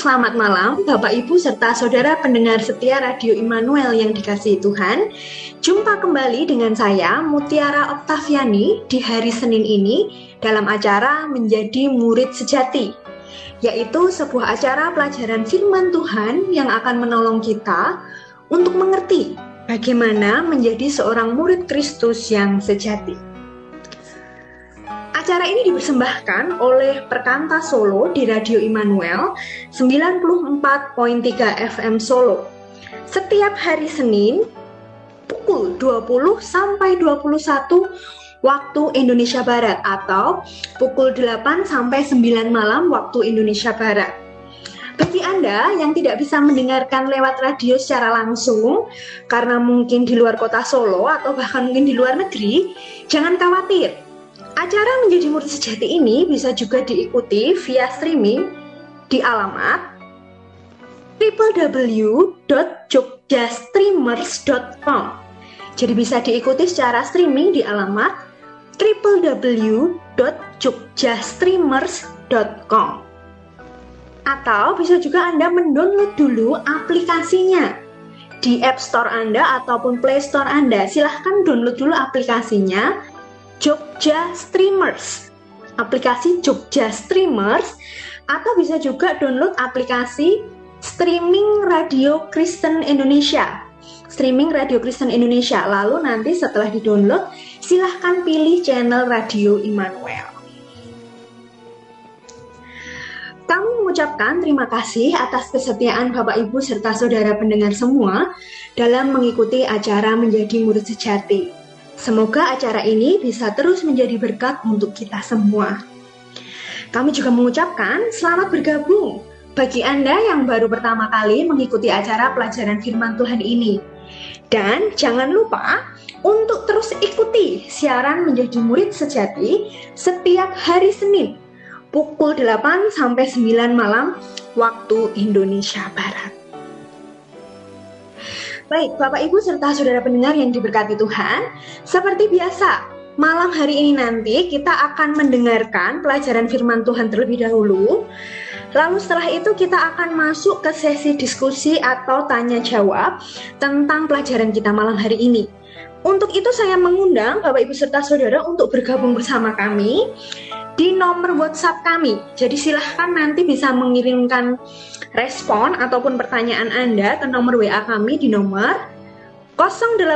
Selamat malam Bapak Ibu serta saudara pendengar setia Radio Immanuel yang dikasihi Tuhan. Jumpa kembali dengan saya Mutiara Oktaviani di hari Senin ini dalam acara Menjadi Murid Sejati, yaitu sebuah acara pelajaran firman Tuhan yang akan menolong kita untuk mengerti bagaimana menjadi seorang murid Kristus yang sejati. Acara ini dipersembahkan oleh Perkanta Solo di Radio Immanuel 94.3 FM Solo. Setiap hari Senin pukul 20 sampai 21 waktu Indonesia Barat atau pukul 8 sampai 9 malam waktu Indonesia Barat. Bagi Anda yang tidak bisa mendengarkan lewat radio secara langsung karena mungkin di luar kota Solo atau bahkan mungkin di luar negeri, jangan khawatir Acara menjadi murid sejati ini bisa juga diikuti via streaming di alamat www.jogjastreamers.com. Jadi bisa diikuti secara streaming di alamat www.jogjastreamers.com. Atau bisa juga Anda mendownload dulu aplikasinya di App Store Anda ataupun Play Store Anda. Silahkan download dulu aplikasinya Jogja Streamers. Aplikasi Jogja Streamers atau bisa juga download aplikasi streaming Radio Kristen Indonesia. Streaming Radio Kristen Indonesia. Lalu nanti setelah di-download, silahkan pilih channel Radio Immanuel. Kami mengucapkan terima kasih atas kesetiaan Bapak Ibu serta saudara pendengar semua dalam mengikuti acara menjadi murid sejati. Semoga acara ini bisa terus menjadi berkat untuk kita semua. Kami juga mengucapkan selamat bergabung bagi Anda yang baru pertama kali mengikuti acara pelajaran firman Tuhan ini. Dan jangan lupa untuk terus ikuti siaran menjadi murid sejati setiap hari Senin pukul 8 sampai 9 malam waktu Indonesia Barat. Baik, Bapak Ibu serta saudara pendengar yang diberkati Tuhan, seperti biasa, malam hari ini nanti kita akan mendengarkan pelajaran firman Tuhan terlebih dahulu. Lalu setelah itu kita akan masuk ke sesi diskusi atau tanya jawab tentang pelajaran kita malam hari ini. Untuk itu saya mengundang Bapak Ibu serta Saudara untuk bergabung bersama kami di nomor WhatsApp kami. Jadi silahkan nanti bisa mengirimkan respon ataupun pertanyaan Anda ke nomor WA kami di nomor 085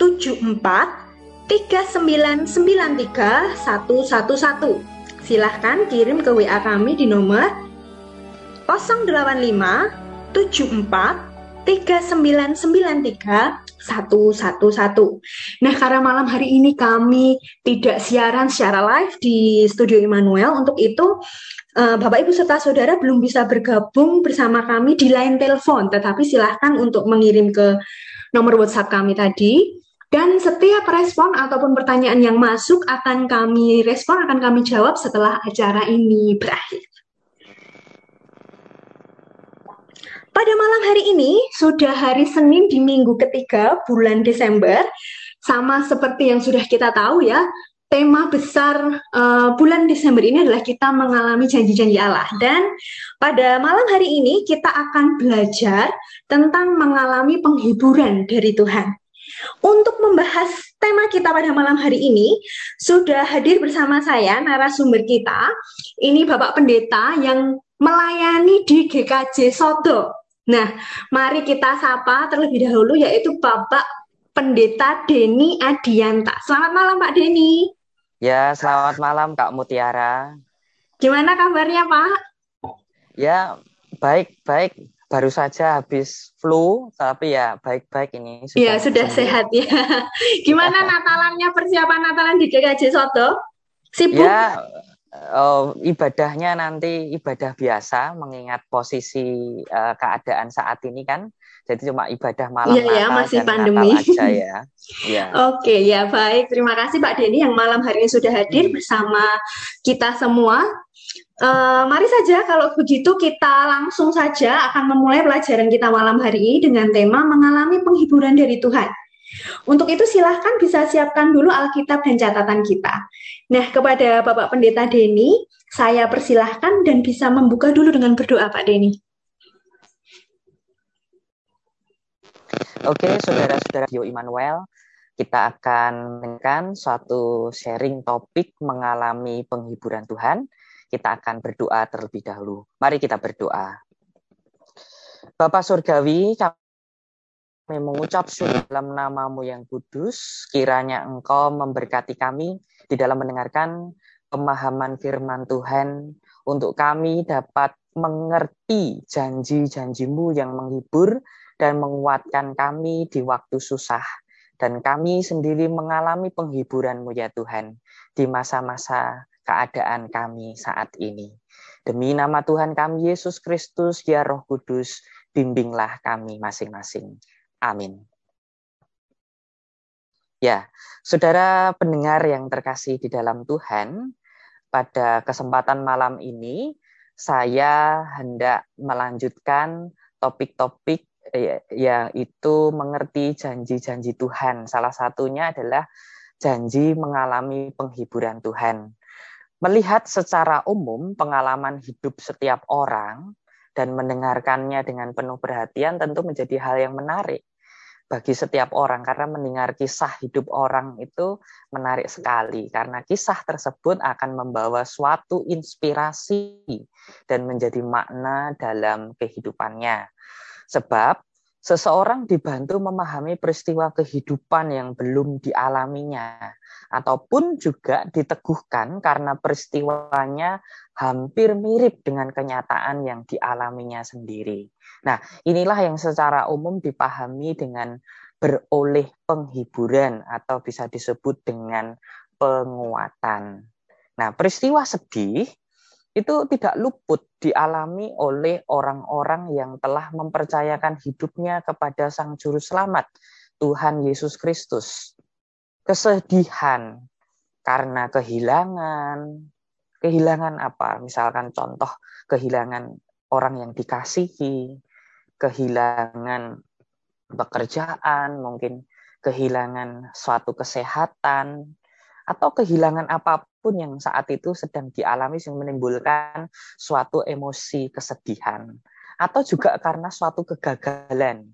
74 3993 111. Silahkan kirim ke WA kami di nomor 085 74 3993 111. Nah, karena malam hari ini kami tidak siaran secara live di Studio Immanuel, untuk itu uh, Bapak Ibu serta Saudara belum bisa bergabung bersama kami di line telepon, tetapi silahkan untuk mengirim ke nomor WhatsApp kami tadi. Dan setiap respon ataupun pertanyaan yang masuk akan kami respon, akan kami jawab setelah acara ini berakhir. Pada malam hari ini, sudah hari Senin di minggu ketiga bulan Desember, sama seperti yang sudah kita tahu ya, tema besar uh, bulan Desember ini adalah kita mengalami janji-janji Allah. Dan pada malam hari ini kita akan belajar tentang mengalami penghiburan dari Tuhan. Untuk membahas tema kita pada malam hari ini, sudah hadir bersama saya narasumber kita. Ini Bapak Pendeta yang melayani di GKJ Sodo. Nah, mari kita sapa terlebih dahulu yaitu Bapak Pendeta Deni Adianta. Selamat malam Pak Deni. Ya, selamat malam Kak Mutiara. Gimana kabarnya Pak? Ya, baik-baik. Baru saja habis flu, tapi ya baik-baik ini. Sudah ya, sudah sembuh. sehat ya. Gimana Natalannya, persiapan Natalan di GKJ Soto? Sibuk? Ya, uh, ibadahnya nanti ibadah biasa mengingat posisi uh, keadaan saat ini kan jadi cuma ibadah malam ya, ya, masih dan pandemi aja ya. ya. Oke ya baik terima kasih Pak Denny yang malam hari ini sudah hadir hmm. bersama kita semua. Uh, mari saja kalau begitu kita langsung saja akan memulai pelajaran kita malam hari ini dengan tema mengalami penghiburan dari Tuhan. Untuk itu silahkan bisa siapkan dulu Alkitab dan catatan kita. Nah, kepada Bapak Pendeta Denny, Saya persilahkan dan bisa membuka dulu dengan berdoa Pak Denny. Oke, saudara-saudara Bio Immanuel, kita akan mendengarkan suatu sharing topik mengalami penghiburan Tuhan. Kita akan berdoa terlebih dahulu. Mari kita berdoa. Bapak Surgawi, kami mengucap syukur dalam namamu yang kudus, kiranya engkau memberkati kami di dalam mendengarkan pemahaman firman Tuhan, untuk kami dapat mengerti janji-janjimu yang menghibur dan menguatkan kami di waktu susah. Dan kami sendiri mengalami penghiburanmu ya Tuhan di masa-masa keadaan kami saat ini. Demi nama Tuhan kami Yesus Kristus, ya Roh Kudus, bimbinglah kami masing-masing. Amin. Ya, saudara pendengar yang terkasih di dalam Tuhan, pada kesempatan malam ini saya hendak melanjutkan topik-topik Ya, yang itu mengerti janji-janji Tuhan. Salah satunya adalah janji mengalami penghiburan Tuhan. Melihat secara umum pengalaman hidup setiap orang dan mendengarkannya dengan penuh perhatian tentu menjadi hal yang menarik bagi setiap orang karena mendengar kisah hidup orang itu menarik sekali karena kisah tersebut akan membawa suatu inspirasi dan menjadi makna dalam kehidupannya. Sebab seseorang dibantu memahami peristiwa kehidupan yang belum dialaminya, ataupun juga diteguhkan karena peristiwanya hampir mirip dengan kenyataan yang dialaminya sendiri. Nah, inilah yang secara umum dipahami dengan beroleh penghiburan atau bisa disebut dengan penguatan. Nah, peristiwa sedih itu tidak luput dialami oleh orang-orang yang telah mempercayakan hidupnya kepada Sang Juru Selamat, Tuhan Yesus Kristus. Kesedihan karena kehilangan, kehilangan apa? Misalkan contoh kehilangan orang yang dikasihi, kehilangan pekerjaan, mungkin kehilangan suatu kesehatan, atau kehilangan apa pun yang saat itu sedang dialami yang menimbulkan suatu emosi kesedihan atau juga karena suatu kegagalan.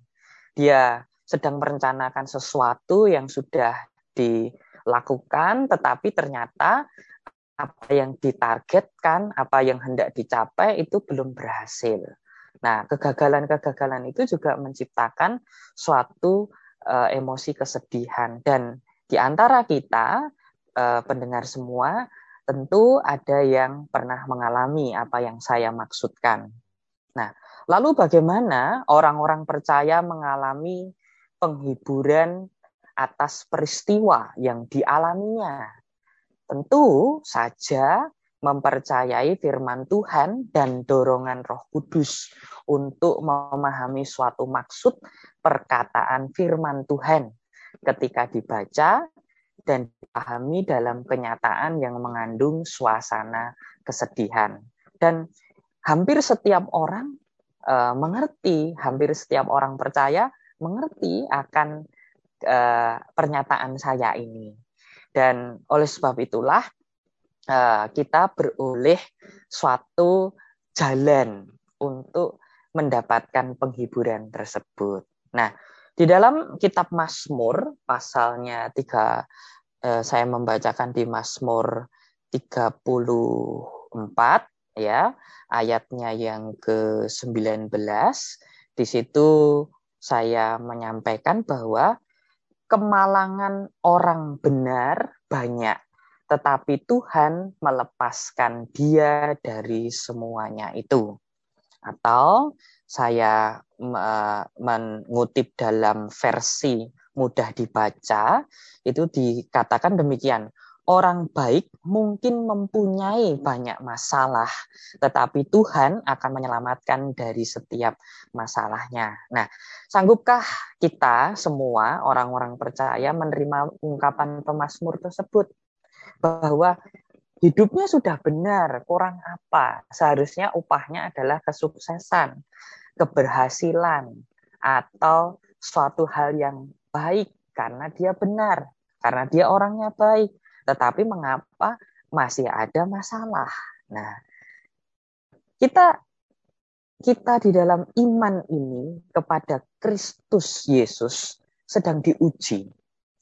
Dia sedang merencanakan sesuatu yang sudah dilakukan tetapi ternyata apa yang ditargetkan, apa yang hendak dicapai itu belum berhasil. Nah, kegagalan-kegagalan itu juga menciptakan suatu uh, emosi kesedihan dan di antara kita uh, pendengar semua, tentu ada yang pernah mengalami apa yang saya maksudkan. Nah, lalu bagaimana orang-orang percaya mengalami penghiburan atas peristiwa yang dialaminya? Tentu saja mempercayai firman Tuhan dan dorongan Roh Kudus untuk memahami suatu maksud perkataan firman Tuhan ketika dibaca dan dipahami dalam kenyataan yang mengandung suasana kesedihan. Dan hampir setiap orang uh, mengerti, hampir setiap orang percaya mengerti akan uh, pernyataan saya ini. Dan oleh sebab itulah uh, kita beroleh suatu jalan untuk mendapatkan penghiburan tersebut. Nah, di dalam kitab Mazmur pasalnya 3 eh, saya membacakan di Mazmur 34 ya, ayatnya yang ke-19. Di situ saya menyampaikan bahwa kemalangan orang benar banyak, tetapi Tuhan melepaskan dia dari semuanya itu. Atau saya mengutip dalam versi mudah dibaca, itu dikatakan demikian. Orang baik mungkin mempunyai banyak masalah, tetapi Tuhan akan menyelamatkan dari setiap masalahnya. Nah, sanggupkah kita semua orang-orang percaya menerima ungkapan pemazmur tersebut? Bahwa hidupnya sudah benar, kurang apa? Seharusnya upahnya adalah kesuksesan, keberhasilan, atau suatu hal yang baik karena dia benar, karena dia orangnya baik. Tetapi mengapa masih ada masalah? Nah, kita kita di dalam iman ini kepada Kristus Yesus sedang diuji.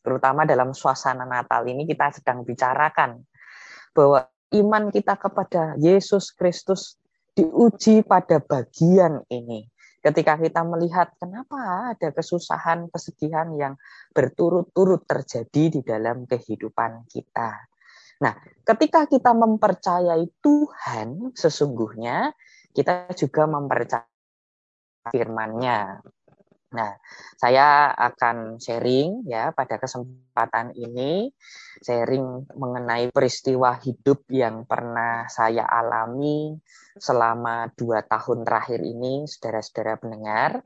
Terutama dalam suasana Natal ini kita sedang bicarakan bahwa iman kita kepada Yesus Kristus diuji pada bagian ini. Ketika kita melihat kenapa ada kesusahan, kesedihan yang berturut-turut terjadi di dalam kehidupan kita. Nah, ketika kita mempercayai Tuhan sesungguhnya, kita juga mempercayai firman-Nya. Nah, saya akan sharing ya pada kesempatan ini sharing mengenai peristiwa hidup yang pernah saya alami selama dua tahun terakhir ini, saudara-saudara pendengar.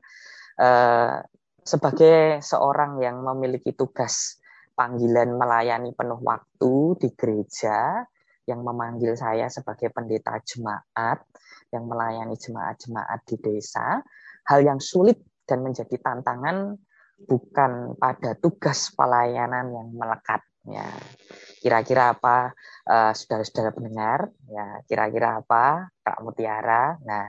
Eh, sebagai seorang yang memiliki tugas panggilan melayani penuh waktu di gereja yang memanggil saya sebagai pendeta jemaat yang melayani jemaat-jemaat di desa, hal yang sulit dan menjadi tantangan bukan pada tugas pelayanan yang melekat ya. Kira-kira apa uh, saudara-saudara pendengar? Ya kira-kira apa Kak Mutiara? Nah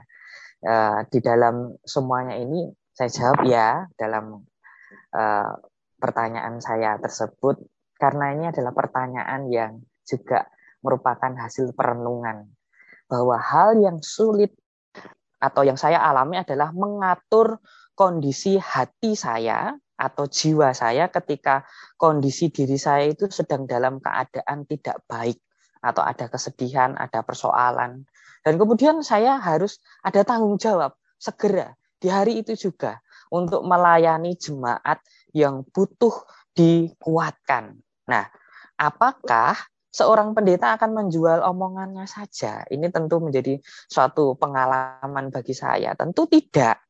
uh, di dalam semuanya ini saya jawab ya dalam uh, pertanyaan saya tersebut karena ini adalah pertanyaan yang juga merupakan hasil perenungan bahwa hal yang sulit atau yang saya alami adalah mengatur kondisi hati saya atau jiwa saya ketika kondisi diri saya itu sedang dalam keadaan tidak baik atau ada kesedihan, ada persoalan. Dan kemudian saya harus ada tanggung jawab segera di hari itu juga untuk melayani jemaat yang butuh dikuatkan. Nah, apakah seorang pendeta akan menjual omongannya saja? Ini tentu menjadi suatu pengalaman bagi saya. Tentu tidak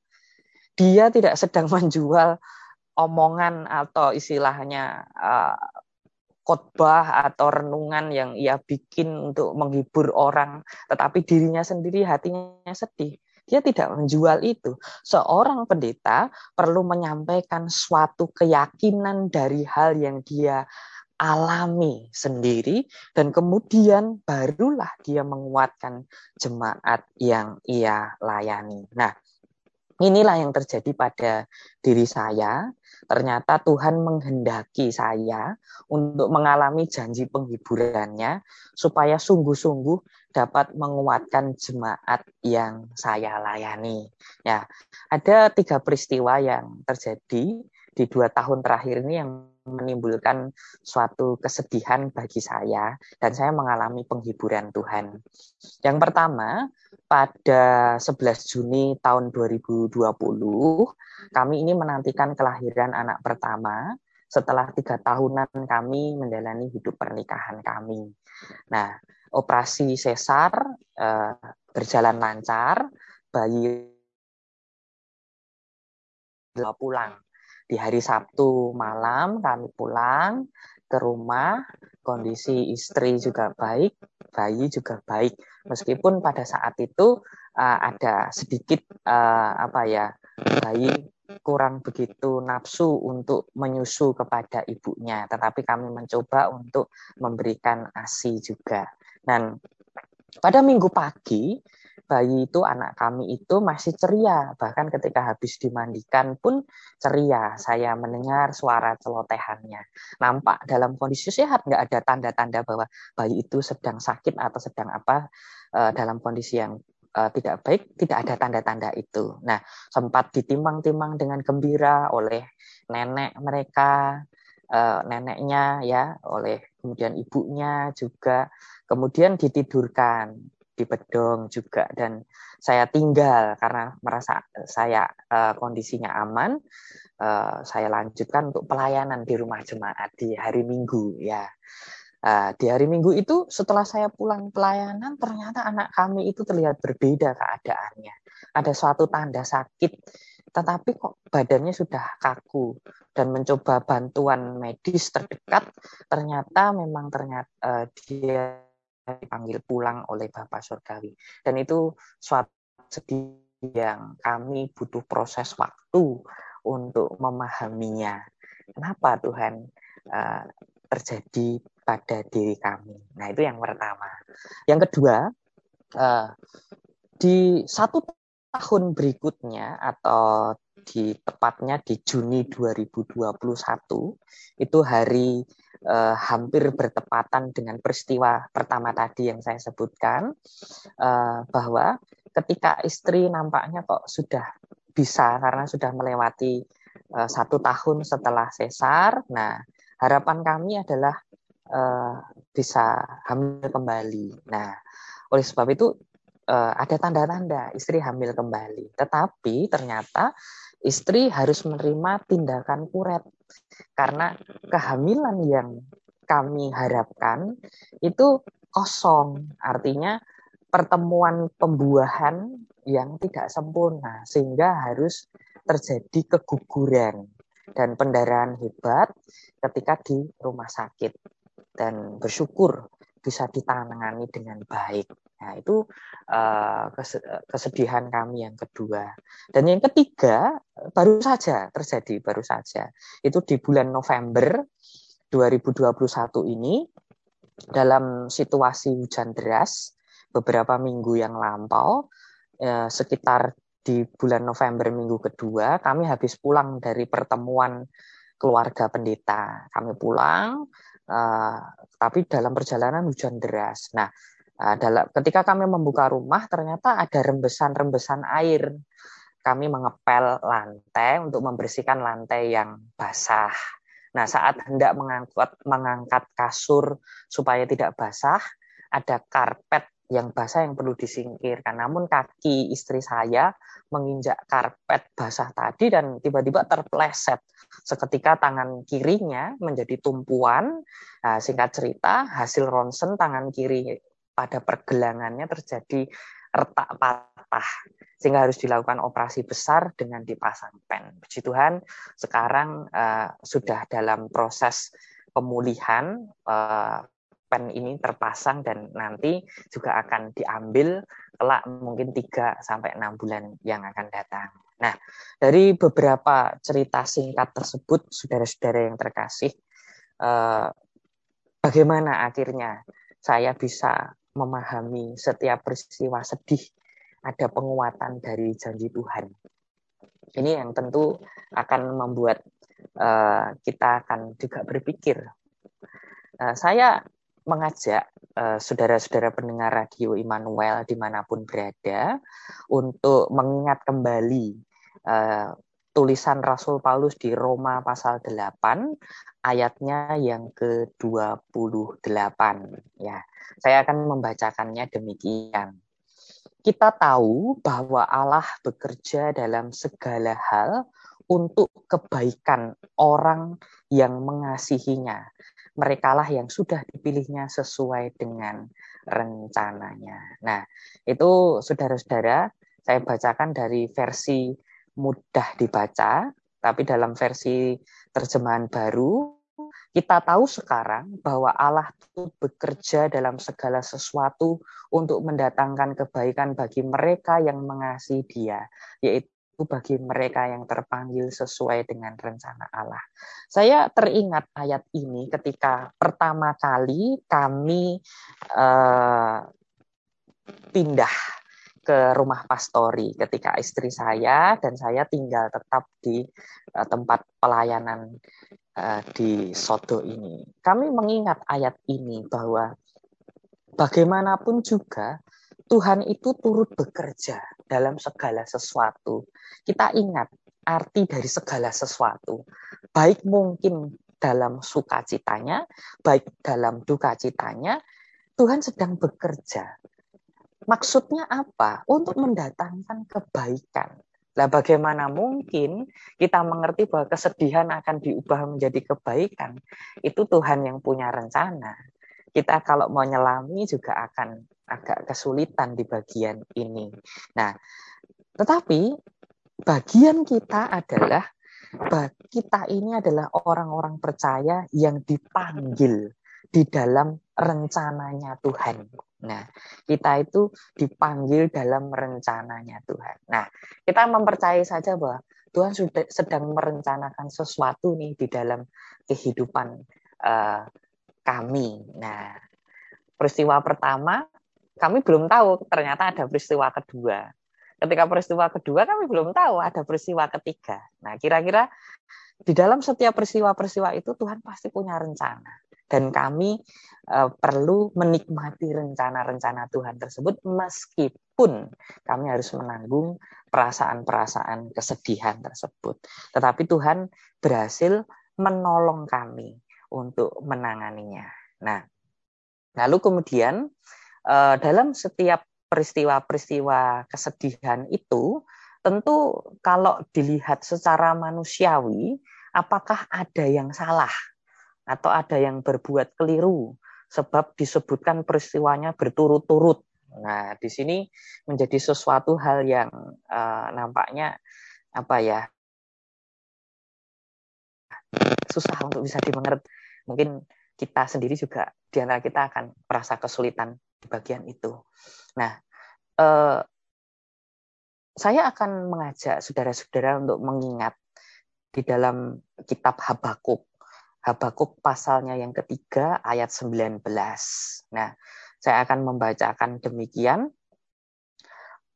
dia tidak sedang menjual omongan atau istilahnya uh, khotbah atau renungan yang ia bikin untuk menghibur orang, tetapi dirinya sendiri hatinya sedih. Dia tidak menjual itu. Seorang pendeta perlu menyampaikan suatu keyakinan dari hal yang dia alami sendiri dan kemudian barulah dia menguatkan jemaat yang ia layani. Nah, Inilah yang terjadi pada diri saya. Ternyata Tuhan menghendaki saya untuk mengalami janji penghiburannya supaya sungguh-sungguh dapat menguatkan jemaat yang saya layani. Ya, ada tiga peristiwa yang terjadi di dua tahun terakhir ini yang menimbulkan suatu kesedihan bagi saya dan saya mengalami penghiburan Tuhan. Yang pertama, pada 11 Juni tahun 2020, kami ini menantikan kelahiran anak pertama setelah tiga tahunan kami menjalani hidup pernikahan kami. Nah, operasi sesar eh, berjalan lancar, bayi pulang di hari Sabtu malam kami pulang ke rumah, kondisi istri juga baik, bayi juga baik. Meskipun pada saat itu uh, ada sedikit uh, apa ya, bayi kurang begitu nafsu untuk menyusu kepada ibunya, tetapi kami mencoba untuk memberikan ASI juga. Dan pada minggu pagi bayi itu anak kami itu masih ceria. Bahkan ketika habis dimandikan pun ceria saya mendengar suara celotehannya. Nampak dalam kondisi sehat nggak ada tanda-tanda bahwa bayi itu sedang sakit atau sedang apa uh, dalam kondisi yang uh, tidak baik tidak ada tanda-tanda itu. Nah sempat ditimang-timang dengan gembira oleh nenek mereka uh, neneknya ya oleh kemudian ibunya juga. Kemudian ditidurkan di Bedong juga. Dan saya tinggal karena merasa saya uh, kondisinya aman uh, saya lanjutkan untuk pelayanan di rumah jemaat di hari Minggu ya. Uh, di hari Minggu itu setelah saya pulang pelayanan ternyata anak kami itu terlihat berbeda keadaannya. Ada suatu tanda sakit tetapi kok badannya sudah kaku dan mencoba bantuan medis terdekat ternyata memang ternyata uh, dia dipanggil pulang oleh Bapak Surgawi. Dan itu suatu sedih yang kami butuh proses waktu untuk memahaminya. Kenapa Tuhan uh, terjadi pada diri kami? Nah itu yang pertama. Yang kedua, uh, di satu tahun berikutnya atau di tepatnya di Juni 2021 itu hari eh, hampir bertepatan dengan peristiwa pertama tadi yang saya sebutkan eh, bahwa ketika istri nampaknya kok sudah bisa karena sudah melewati eh, satu tahun setelah sesar. Nah, harapan kami adalah eh, bisa hamil kembali. Nah, oleh sebab itu uh, ada tanda-tanda istri hamil kembali. Tetapi ternyata istri harus menerima tindakan kuret karena kehamilan yang kami harapkan itu kosong. Artinya pertemuan pembuahan yang tidak sempurna sehingga harus terjadi keguguran dan pendarahan hebat ketika di rumah sakit dan bersyukur bisa ditangani dengan baik. Nah, itu uh, kesedihan kami yang kedua. Dan yang ketiga, baru saja terjadi, baru saja. Itu di bulan November 2021 ini, dalam situasi hujan deras, beberapa minggu yang lampau, eh, sekitar di bulan November minggu kedua, kami habis pulang dari pertemuan keluarga pendeta. Kami pulang, uh, tapi dalam perjalanan hujan deras. Nah, uh, dalam, ketika kami membuka rumah, ternyata ada rembesan-rembesan air. Kami mengepel lantai untuk membersihkan lantai yang basah. Nah, saat hendak mengangkat, mengangkat kasur supaya tidak basah, ada karpet yang basah yang perlu disingkirkan. Namun kaki istri saya menginjak karpet basah tadi dan tiba-tiba terpleset. Seketika tangan kirinya menjadi tumpuan. Nah, singkat cerita, hasil ronsen tangan kiri pada pergelangannya terjadi retak patah sehingga harus dilakukan operasi besar dengan dipasang pen. Puji Tuhan, sekarang uh, sudah dalam proses pemulihan uh, pen ini terpasang dan nanti juga akan diambil kelak mungkin 3 sampai 6 bulan yang akan datang. Nah, dari beberapa cerita singkat tersebut, saudara-saudara yang terkasih, eh, bagaimana akhirnya saya bisa memahami setiap peristiwa sedih ada penguatan dari janji Tuhan. Ini yang tentu akan membuat uh, kita akan juga berpikir. Uh, saya mengajak eh, saudara-saudara pendengar radio Immanuel di mana pun berada untuk mengingat kembali uh, tulisan Rasul Paulus di Roma pasal 8 ayatnya yang ke-28 ya. Saya akan membacakannya demikian. Kita tahu bahwa Allah bekerja dalam segala hal untuk kebaikan orang yang mengasihinya merekalah yang sudah dipilihnya sesuai dengan rencananya. Nah, itu saudara-saudara, saya bacakan dari versi mudah dibaca, tapi dalam versi terjemahan baru, kita tahu sekarang bahwa Allah itu bekerja dalam segala sesuatu untuk mendatangkan kebaikan bagi mereka yang mengasihi Dia, yaitu bagi mereka yang terpanggil sesuai dengan rencana Allah. Saya teringat ayat ini ketika pertama kali kami uh, pindah ke rumah pastori ketika istri saya dan saya tinggal tetap di uh, tempat pelayanan uh, di Sodo ini. Kami mengingat ayat ini bahwa bagaimanapun juga Tuhan itu turut bekerja dalam segala sesuatu. Kita ingat arti dari segala sesuatu. Baik mungkin dalam sukacitanya, baik dalam duka citanya, Tuhan sedang bekerja. Maksudnya apa? Untuk mendatangkan kebaikan. Lah bagaimana mungkin kita mengerti bahwa kesedihan akan diubah menjadi kebaikan? Itu Tuhan yang punya rencana. Kita kalau mau nyelami juga akan agak kesulitan di bagian ini. Nah, tetapi bagian kita adalah kita ini adalah orang-orang percaya yang dipanggil di dalam rencananya Tuhan. Nah, kita itu dipanggil dalam rencananya Tuhan. Nah, kita mempercayai saja bahwa Tuhan sudah sedang merencanakan sesuatu nih di dalam kehidupan uh, kami. Nah, peristiwa pertama kami belum tahu ternyata ada peristiwa kedua. Ketika peristiwa kedua kami belum tahu ada peristiwa ketiga. Nah, kira-kira di dalam setiap peristiwa-peristiwa itu Tuhan pasti punya rencana dan kami uh, perlu menikmati rencana-rencana Tuhan tersebut meskipun kami harus menanggung perasaan-perasaan kesedihan tersebut. Tetapi Tuhan berhasil menolong kami untuk menanganinya. Nah, lalu kemudian uh, dalam setiap peristiwa-peristiwa kesedihan itu, tentu kalau dilihat secara manusiawi, apakah ada yang salah atau ada yang berbuat keliru sebab disebutkan peristiwanya berturut-turut. Nah, di sini menjadi sesuatu hal yang uh, nampaknya apa ya susah untuk bisa dimengerti. Mungkin kita sendiri juga di antara kita akan merasa kesulitan di bagian itu. Nah, eh, saya akan mengajak saudara-saudara untuk mengingat di dalam kitab Habakuk. Habakuk pasalnya yang ketiga ayat 19. Nah, saya akan membacakan demikian.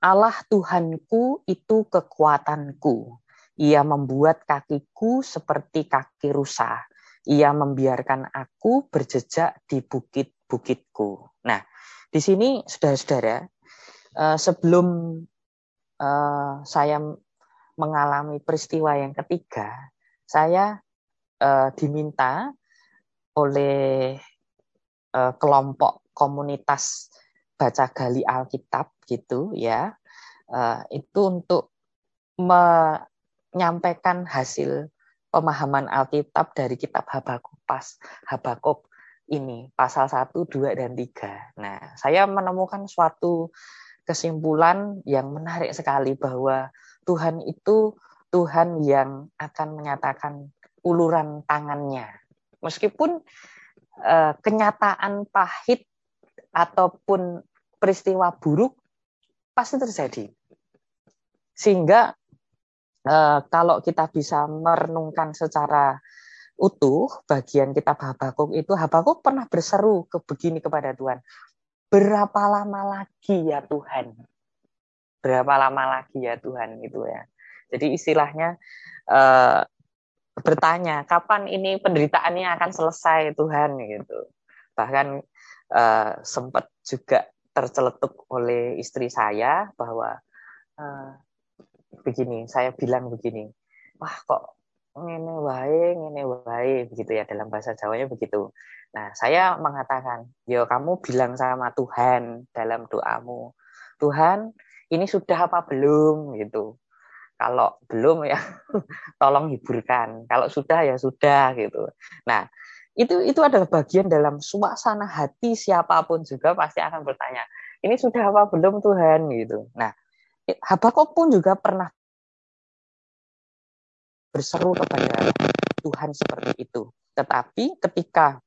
Allah Tuhanku itu kekuatanku. Ia membuat kakiku seperti kaki rusa. Ia membiarkan aku berjejak di bukit-bukitku. Nah, di sini saudara-saudara, eh, sebelum eh, saya mengalami peristiwa yang ketiga, saya eh, diminta oleh kelompok komunitas baca gali Alkitab gitu ya, itu untuk menyampaikan hasil pemahaman Alkitab dari kitab Habakuk pas Habakuk ini pasal 1, 2 dan 3. Nah, saya menemukan suatu kesimpulan yang menarik sekali bahwa Tuhan itu Tuhan yang akan menyatakan uluran tangannya. Meskipun eh, kenyataan pahit ataupun peristiwa buruk pasti terjadi. Sehingga eh, kalau kita bisa merenungkan secara utuh bagian kitab Habakuk itu Habakuk pernah berseru ke begini kepada Tuhan. Berapa lama lagi ya Tuhan? Berapa lama lagi ya Tuhan gitu ya. Jadi istilahnya uh, bertanya kapan ini penderitaannya akan selesai Tuhan gitu. Bahkan uh, sempat juga terceletuk oleh istri saya bahwa uh, begini, saya bilang begini, wah kok ngene wae, ngene wae begitu ya dalam bahasa Jawanya begitu. Nah, saya mengatakan, "Yo kamu bilang sama Tuhan dalam doamu, Tuhan, ini sudah apa belum?" gitu. Kalau belum ya tolong hiburkan. Kalau sudah ya sudah gitu. Nah, itu itu adalah bagian dalam suasana hati siapa pun juga pasti akan bertanya, "Ini sudah apa belum Tuhan?" gitu. Nah, Habakuk pun juga pernah berseru kepada Tuhan seperti itu. Tetapi ketika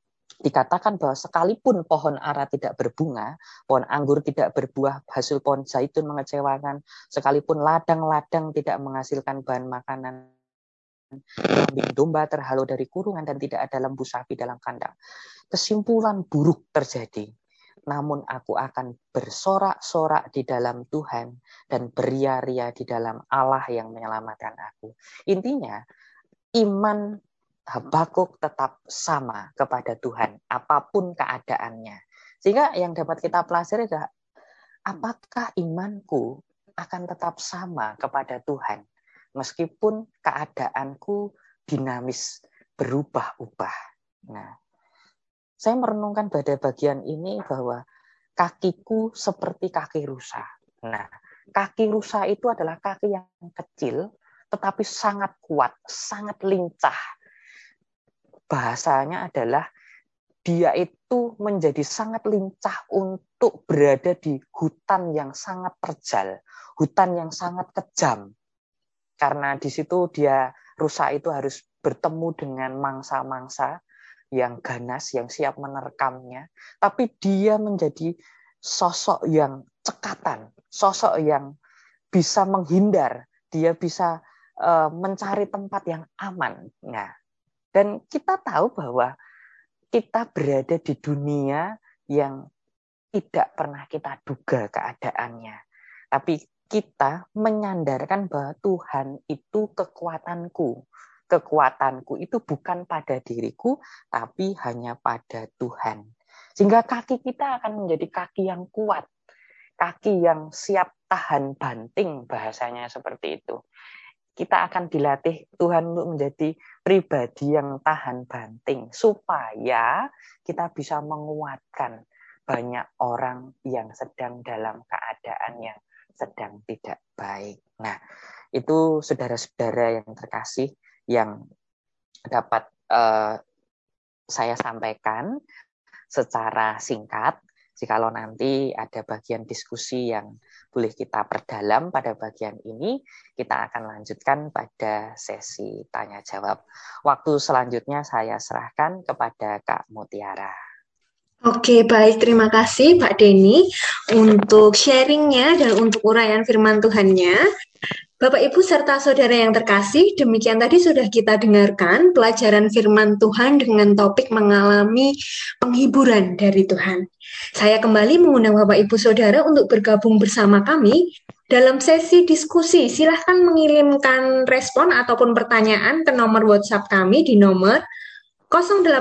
dikatakan bahwa sekalipun pohon ara tidak berbunga, pohon anggur tidak berbuah, hasil pohon zaitun mengecewakan, sekalipun ladang-ladang tidak menghasilkan bahan makanan, kambing domba terhalau dari kurungan dan tidak ada lembu sapi dalam kandang. Kesimpulan buruk terjadi. Namun aku akan bersorak-sorak di dalam Tuhan dan beria-ria di dalam Allah yang menyelamatkan aku. Intinya, iman Habakuk tetap sama kepada Tuhan, apa pun keadaannya. Sehingga yang dapat kita pelajari adalah, apakah imanku akan tetap sama kepada Tuhan, meskipun keadaanku dinamis, berubah-ubah. Nah, saya merenungkan pada bagian ini bahwa kakiku seperti kaki rusa. Nah, Kaki rusa itu adalah kaki yang kecil, tetapi sangat kuat, sangat lincah. Bahasanya adalah dia itu menjadi sangat lincah untuk berada di hutan yang sangat terjal, hutan yang sangat kejam. Karena di situ dia rusa itu harus bertemu dengan mangsa-mangsa yang ganas, yang siap menerkamnya. Tapi dia menjadi sosok yang cekatan, sosok yang bisa menghindar, dia bisa uh, mencari tempat yang aman. Nah, dan kita tahu bahwa kita berada di dunia yang tidak pernah kita duga keadaannya. Tapi kita menyandarkan bahwa Tuhan itu kekuatanku. Kekuatanku itu bukan pada diriku, tapi hanya pada Tuhan. Sehingga kaki kita akan menjadi kaki yang kuat. Kaki yang siap tahan banting, bahasanya seperti itu kita akan dilatih Tuhan untuk menjadi pribadi yang tahan banting supaya kita bisa menguatkan banyak orang yang sedang dalam keadaan yang sedang tidak baik. Nah, itu saudara-saudara yang terkasih yang dapat uh, saya sampaikan secara singkat. Jikalau nanti ada bagian diskusi yang boleh kita perdalam pada bagian ini, kita akan lanjutkan pada sesi tanya jawab. Waktu selanjutnya saya serahkan kepada Kak Mutiara. Oke, baik. Terima kasih Pak Denny untuk sharingnya dan untuk uraian firman Tuhannya. Bapak, Ibu, serta saudara yang terkasih, demikian tadi sudah kita dengarkan pelajaran firman Tuhan dengan topik mengalami penghiburan dari Tuhan. Saya kembali mengundang Bapak, Ibu, Saudara untuk bergabung bersama kami dalam sesi diskusi. Silahkan mengirimkan respon ataupun pertanyaan ke nomor WhatsApp kami di nomor 085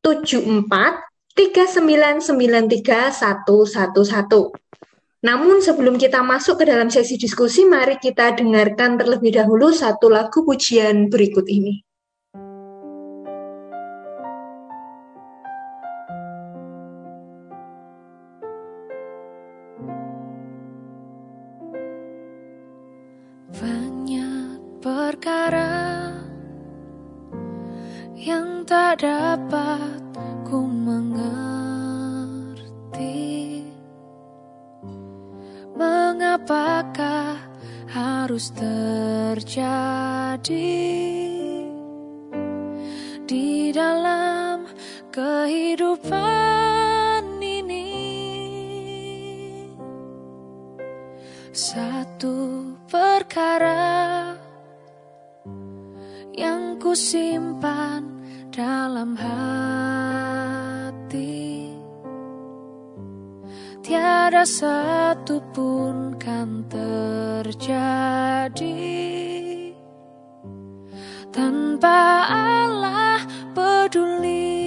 74 3993111. Namun sebelum kita masuk ke dalam sesi diskusi, mari kita dengarkan terlebih dahulu satu lagu pujian berikut ini. Yang tak dapat ku mengerti Mengapakah harus terjadi? Di dalam kehidupan ini Satu perkara yang ku simpan dalam hati Tiada satu pun kan terjadi. Tanpa Allah peduli.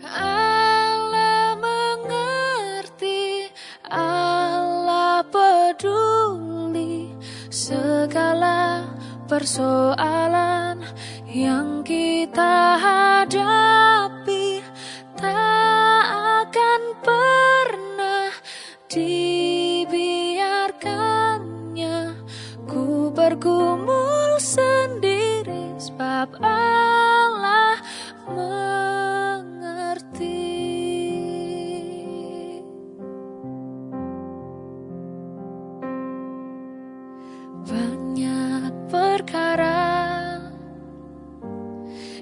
Allah mengerti Allah peduli. Segala persoalan yang kita hadapi pernah dibiarkannya. Ku bergumul sendiri sebab Allah mengerti. Banyak perkara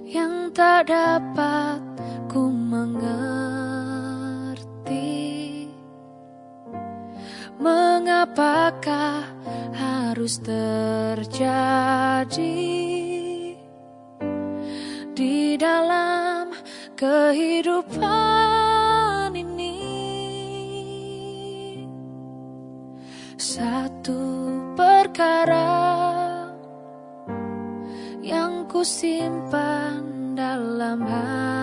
yang tak dapat ku mengerti Mengapakah harus terjadi? Di dalam kehidupan ini Satu perkara yang ku simpan dalam hati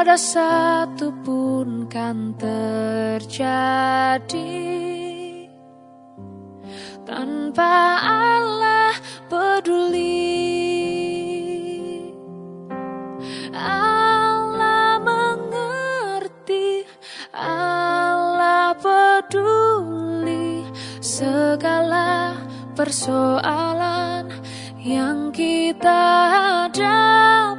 Tiada satu pun kan terjadi. Tanpa Allah peduli. Allah mengerti Allah peduli segala persoalan yang kita hadapi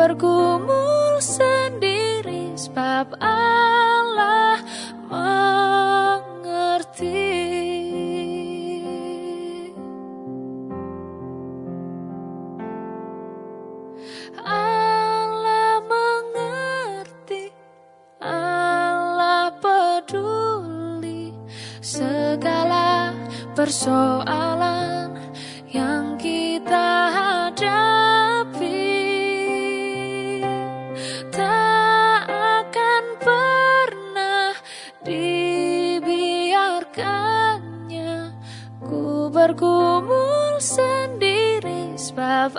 bergumul sendiri sebab Allah mengerti. Allah mengerti Allah peduli segala persoalan. Ku bergumul sendiri sebab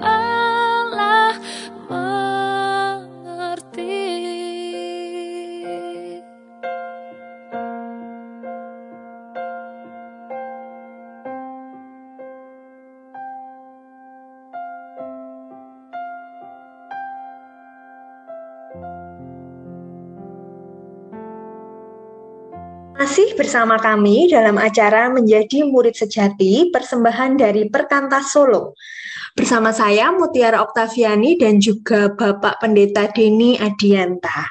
bersama kami dalam acara Menjadi Murid Sejati, persembahan dari Perkantas Solo. Bersama saya Mutiara Oktaviani dan juga Bapak Pendeta Deni Adianta.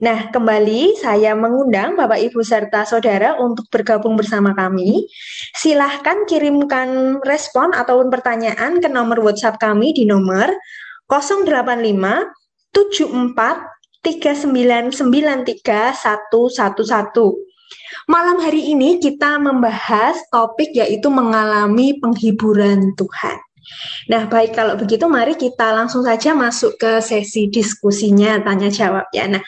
Nah, kembali saya mengundang Bapak Ibu serta Saudara untuk bergabung bersama kami. Silahkan kirimkan respon ataupun pertanyaan ke nomor WhatsApp kami di nomor 085 74 3993 111. Malam hari ini kita membahas topik yaitu mengalami penghiburan Tuhan. Nah, baik kalau begitu mari kita langsung saja masuk ke sesi diskusinya tanya jawab ya. Nah,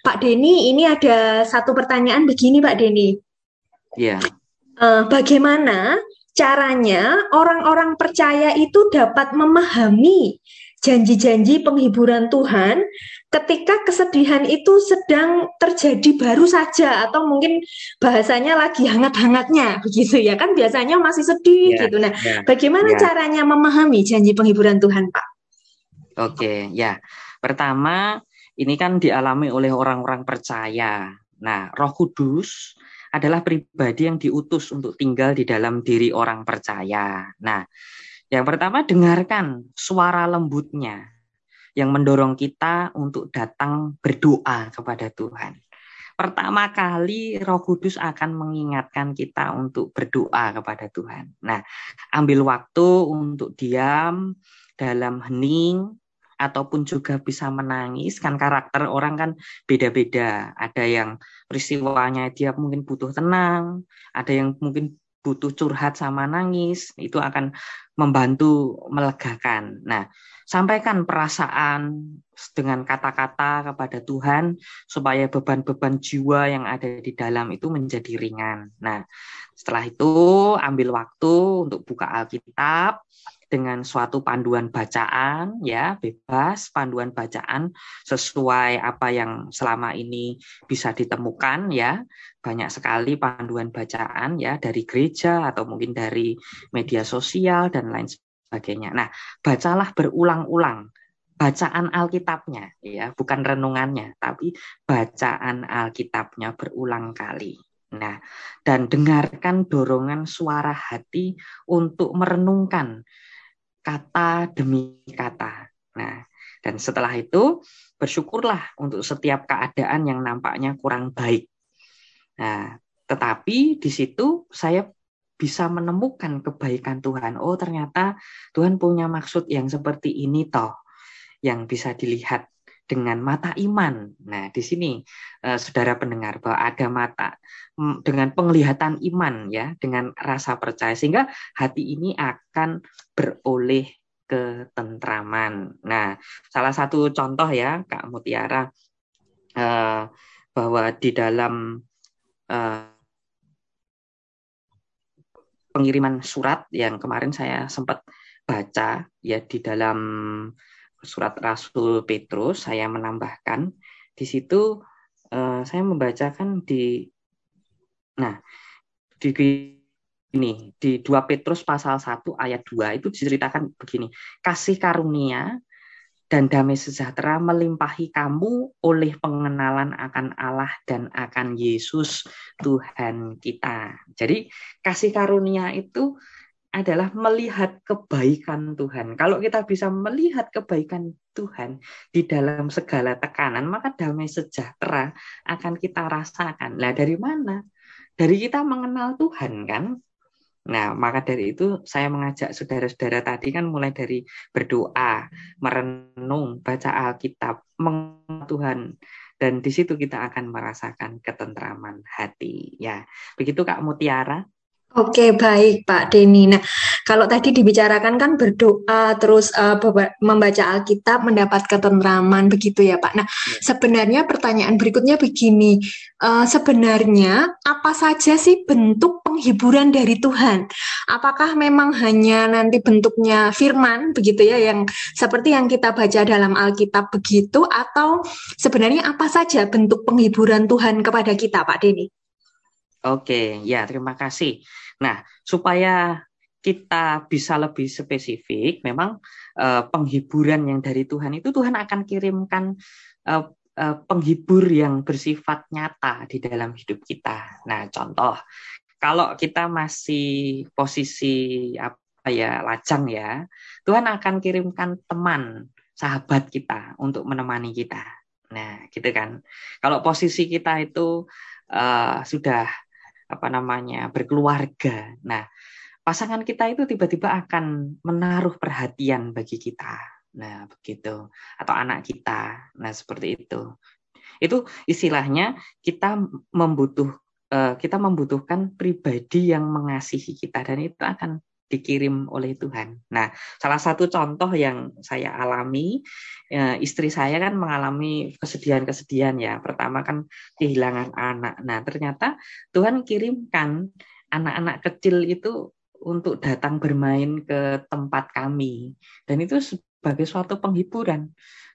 Pak Denny ini ada satu pertanyaan begini Pak Denny. Iya. Yeah. Uh, bagaimana caranya orang-orang percaya itu dapat memahami janji-janji penghiburan Tuhan ketika kesedihan itu sedang terjadi baru saja atau mungkin bahasanya lagi hangat-hangatnya begitu ya kan biasanya masih sedih ya, gitu. Nah, ya, bagaimana ya. caranya memahami janji penghiburan Tuhan, Pak? Oke, ya. Pertama, ini kan dialami oleh orang-orang percaya. Nah, Roh Kudus adalah pribadi yang diutus untuk tinggal di dalam diri orang percaya. Nah, yang pertama dengarkan suara lembutnya yang mendorong kita untuk datang berdoa kepada Tuhan. Pertama kali Roh Kudus akan mengingatkan kita untuk berdoa kepada Tuhan. Nah, ambil waktu untuk diam dalam hening ataupun juga bisa menangis kan karakter orang kan beda-beda. Ada yang peristiwanya dia mungkin butuh tenang, ada yang mungkin butuh curhat sama nangis, itu akan membantu melegakan. Nah, sampaikan perasaan dengan kata-kata kepada Tuhan supaya beban-beban jiwa yang ada di dalam itu menjadi ringan. Nah, setelah itu ambil waktu untuk buka Alkitab, dengan suatu panduan bacaan ya bebas panduan bacaan sesuai apa yang selama ini bisa ditemukan ya banyak sekali panduan bacaan ya dari gereja atau mungkin dari media sosial dan lain sebagainya. Nah, bacalah berulang-ulang bacaan Alkitabnya ya, bukan renungannya, tapi bacaan Alkitabnya berulang kali. Nah, dan dengarkan dorongan suara hati untuk merenungkan kata demi kata. Nah, dan setelah itu bersyukurlah untuk setiap keadaan yang nampaknya kurang baik. Nah, tetapi di situ saya bisa menemukan kebaikan Tuhan. Oh, ternyata Tuhan punya maksud yang seperti ini toh yang bisa dilihat dengan mata iman. Nah, di sini eh, saudara pendengar bahwa ada mata mm, dengan penglihatan iman ya, dengan rasa percaya sehingga hati ini akan beroleh ketentraman. Nah, salah satu contoh ya Kak Mutiara eh, bahwa di dalam eh, pengiriman surat yang kemarin saya sempat baca ya di dalam surat Rasul Petrus saya menambahkan di situ uh, saya membacakan di nah di ini di 2 Petrus pasal 1 ayat 2 itu diceritakan begini kasih karunia dan damai sejahtera melimpahi kamu oleh pengenalan akan Allah dan akan Yesus Tuhan kita. Jadi kasih karunia itu adalah melihat kebaikan Tuhan. Kalau kita bisa melihat kebaikan Tuhan di dalam segala tekanan, maka damai sejahtera akan kita rasakan. Nah, dari mana? Dari kita mengenal Tuhan kan? Nah, maka dari itu saya mengajak saudara-saudara tadi kan mulai dari berdoa, merenung, baca Alkitab, mengenal Tuhan dan di situ kita akan merasakan ketentraman hati. Ya, begitu Kak Mutiara. Oke, baik Pak Denny. Nah, kalau tadi dibicarakan kan berdoa terus uh, membaca Alkitab mendapat ketentraman begitu ya Pak. Nah, ya. sebenarnya pertanyaan berikutnya begini, uh, sebenarnya apa saja sih bentuk penghiburan dari Tuhan? Apakah memang hanya nanti bentuknya firman begitu ya yang seperti yang kita baca dalam Alkitab begitu atau sebenarnya apa saja bentuk penghiburan Tuhan kepada kita Pak Denny? Oke, ya terima kasih. Nah, supaya kita bisa lebih spesifik, memang uh, penghiburan yang dari Tuhan itu Tuhan akan kirimkan uh, uh, penghibur yang bersifat nyata di dalam hidup kita. Nah, contoh, kalau kita masih posisi apa ya lajang ya, Tuhan akan kirimkan teman, sahabat kita untuk menemani kita. Nah, gitu kan. Kalau posisi kita itu uh, sudah apa namanya berkeluarga. Nah, pasangan kita itu tiba-tiba akan menaruh perhatian bagi kita. Nah, begitu. Atau anak kita. Nah, seperti itu. Itu istilahnya kita membutuh eh, kita membutuhkan pribadi yang mengasihi kita dan itu akan dikirim oleh Tuhan. Nah, salah satu contoh yang saya alami, ya, istri saya kan mengalami kesedihan-kesedihan ya. Pertama kan kehilangan anak. Nah, ternyata Tuhan kirimkan anak-anak kecil itu untuk datang bermain ke tempat kami. Dan itu sebagai suatu penghiburan.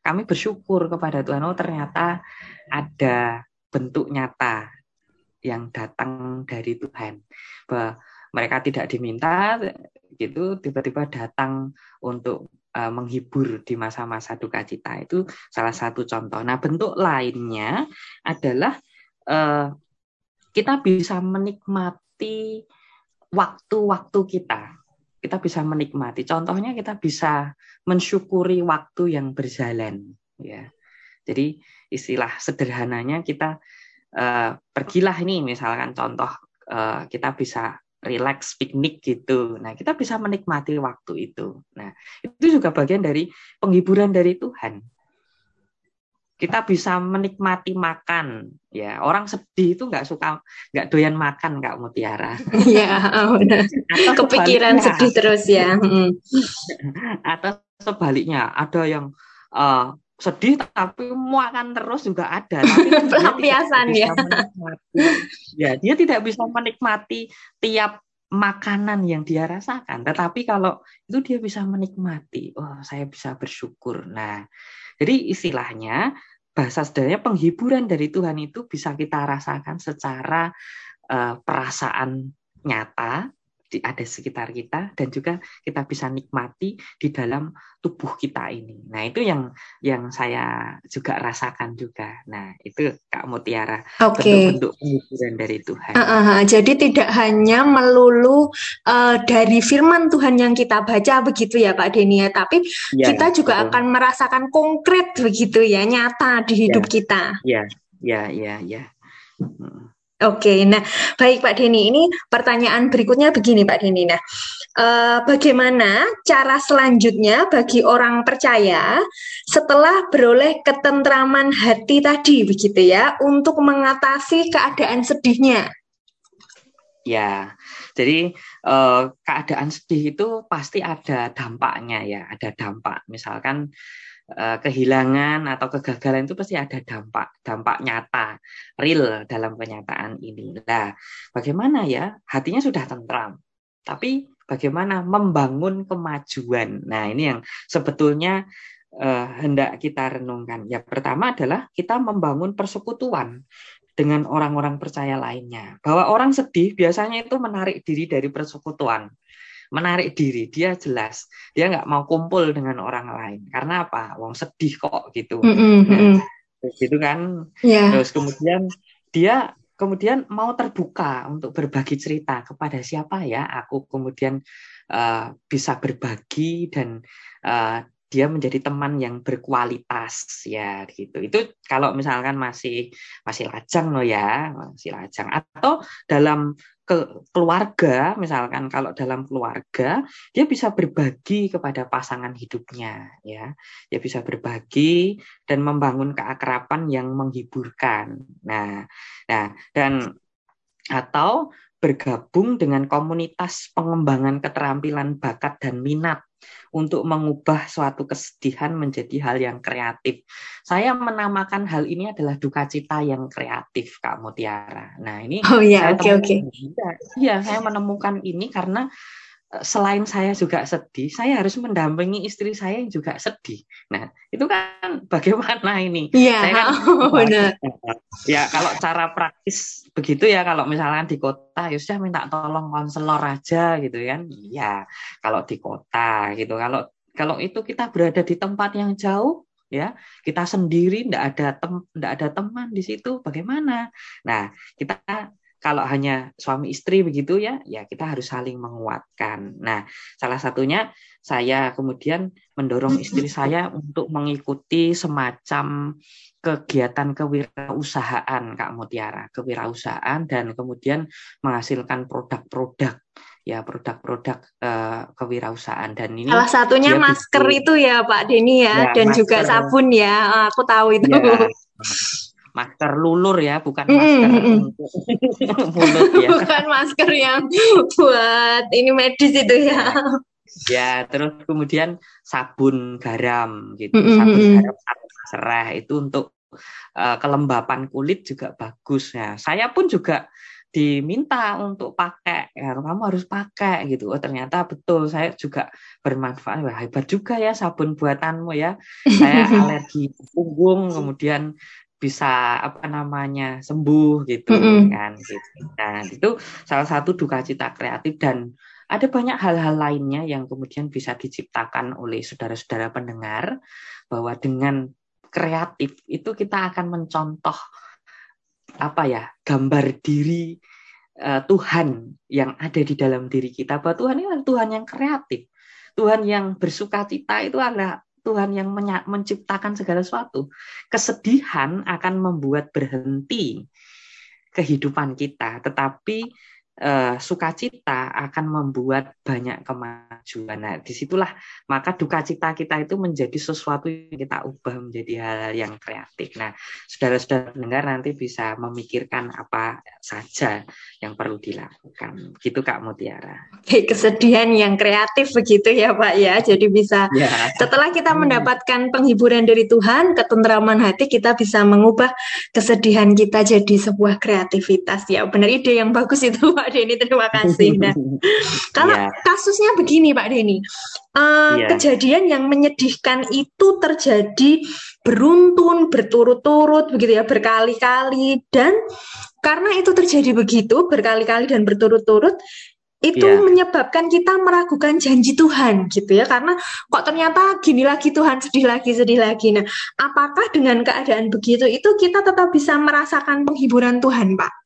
Kami bersyukur kepada Tuhan, oh ternyata ada bentuk nyata yang datang dari Tuhan. Bahwa mereka tidak diminta gitu tiba-tiba datang untuk uh, menghibur di masa-masa duka cita itu salah satu contoh. Nah bentuk lainnya adalah uh, kita bisa menikmati waktu-waktu kita. Kita bisa menikmati. Contohnya kita bisa mensyukuri waktu yang berjalan. Ya, jadi istilah sederhananya kita uh, pergilah ini misalkan contoh uh, kita bisa relax piknik gitu. Nah, kita bisa menikmati waktu itu. Nah, itu juga bagian dari penghiburan dari Tuhan. Kita bisa menikmati makan. Ya, orang sedih itu nggak suka, nggak doyan makan, Kak Mutiara. Iya, benar. Kepikiran sedih terus ya. Atau sebaliknya, ada yang uh, sedih tapi makan terus juga ada. Tapi pelampiasan ya. ya dia tidak bisa menikmati tiap makanan yang dia rasakan. Tetapi kalau itu dia bisa menikmati. Oh saya bisa bersyukur. Nah jadi istilahnya bahasa sederhananya penghiburan dari Tuhan itu bisa kita rasakan secara uh, perasaan nyata di, ada sekitar kita dan juga kita bisa nikmati di dalam tubuh kita ini. Nah, itu yang yang saya juga rasakan juga. Nah, itu Kak Mutiara okay. bentuk-bentuk penghiburan dari Tuhan. Uh, uh, jadi tidak hanya melulu uh, dari firman Tuhan yang kita baca begitu ya Pak Denia, tapi ya, kita juga betul. akan merasakan konkret begitu ya, nyata di hidup ya, kita. Ya, ya, ya, ya. Hmm. Oke, nah baik Pak Deni, ini pertanyaan berikutnya begini Pak Deni. Nah, eh, bagaimana cara selanjutnya bagi orang percaya setelah beroleh ketentraman hati tadi, begitu ya, untuk mengatasi keadaan sedihnya? Ya, jadi eh, keadaan sedih itu pasti ada dampaknya ya, ada dampak. Misalkan Eh, kehilangan atau kegagalan itu pasti ada dampak dampak nyata real dalam kenyataan ini. Nah, bagaimana ya hatinya sudah tentram, tapi bagaimana membangun kemajuan. Nah, ini yang sebetulnya uh, hendak kita renungkan. Ya, pertama adalah kita membangun persekutuan dengan orang-orang percaya lainnya. Bahwa orang sedih biasanya itu menarik diri dari persekutuan menarik diri. Dia jelas. Dia nggak mau kumpul dengan orang lain. Karena apa? Wong sedih kok gitu. Mm -hmm. nah, gitu kan. Yeah. terus kemudian dia kemudian mau terbuka untuk berbagi cerita kepada siapa ya? Aku kemudian uh, bisa berbagi dan uh, dia menjadi teman yang berkualitas ya gitu. Itu kalau misalkan masih masih lajang loh ya, masih lajang. Atau dalam ke keluarga misalkan kalau dalam keluarga dia bisa berbagi kepada pasangan hidupnya ya. Dia bisa berbagi dan membangun keakraban yang menghiburkan. Nah nah dan atau bergabung dengan komunitas pengembangan keterampilan bakat dan minat untuk mengubah suatu kesedihan menjadi hal yang kreatif. Saya menamakan hal ini adalah duka cita yang kreatif, Kak Mutiara. Nah, ini Oh iya, oke oke. Iya, saya menemukan ini karena selain saya juga sedih, saya harus mendampingi istri saya yang juga sedih. Nah, itu kan bagaimana ini? Iya, kan, benar. Ya, kalau cara praktis begitu ya, kalau misalnya di kota, ya sudah minta tolong konselor aja gitu kan. Iya, kalau di kota gitu. Kalau kalau itu kita berada di tempat yang jauh, ya kita sendiri tidak ada tem tidak ada teman di situ bagaimana nah kita kalau hanya suami istri begitu ya, ya kita harus saling menguatkan. Nah, salah satunya saya kemudian mendorong istri saya untuk mengikuti semacam kegiatan kewirausahaan Kak Mutiara, kewirausahaan dan kemudian menghasilkan produk-produk ya produk-produk uh, kewirausahaan. Dan ini salah satunya masker bikin, itu ya Pak Denny ya, ya dan masker, juga sabun ya. Aku tahu itu. Ya, masker lulur ya, bukan masker mm -hmm. mulut ya. Bukan masker yang buat ini medis itu ya. Ya, terus kemudian sabun garam gitu, mm -hmm. sabun garam sabun serai itu untuk uh, kelembapan kulit juga bagus ya. Saya pun juga diminta untuk pakai ya kamu harus pakai gitu oh ternyata betul saya juga bermanfaat Wah, hebat juga ya sabun buatanmu ya saya alergi punggung kemudian bisa apa namanya sembuh gitu mm -hmm. kan gitu. Nah, itu salah satu duka cita kreatif dan ada banyak hal-hal lainnya yang kemudian bisa diciptakan oleh saudara-saudara pendengar bahwa dengan kreatif itu kita akan mencontoh apa ya gambar diri uh, Tuhan yang ada di dalam diri kita bahwa Tuhan ini adalah Tuhan yang kreatif Tuhan yang bersuka cita itu adalah Tuhan yang menciptakan segala sesuatu. Kesedihan akan membuat berhenti kehidupan kita, tetapi uh, sukacita akan membuat banyak kemajuan. Nah, di situlah maka duka cita kita itu menjadi sesuatu yang kita ubah menjadi hal, -hal yang kreatif. Nah, saudara-saudara dengar nanti bisa memikirkan apa saja yang perlu dilakukan. Gitu Kak Mutiara. Oke, kesedihan yang kreatif begitu ya Pak ya. Jadi bisa ya. setelah kita hmm. mendapatkan penghiburan dari Tuhan, ketentraman hati kita bisa mengubah kesedihan kita jadi sebuah kreativitas. Ya, benar ide yang bagus itu Pak. Pak Denny, terima kasih. Nah, kalau yeah. kasusnya begini Pak Denny, uh, yeah. kejadian yang menyedihkan itu terjadi beruntun, berturut-turut, begitu ya, berkali-kali dan karena itu terjadi begitu berkali-kali dan berturut-turut, itu yeah. menyebabkan kita meragukan janji Tuhan gitu ya karena kok ternyata gini lagi Tuhan sedih lagi sedih lagi nah apakah dengan keadaan begitu itu kita tetap bisa merasakan penghiburan Tuhan Pak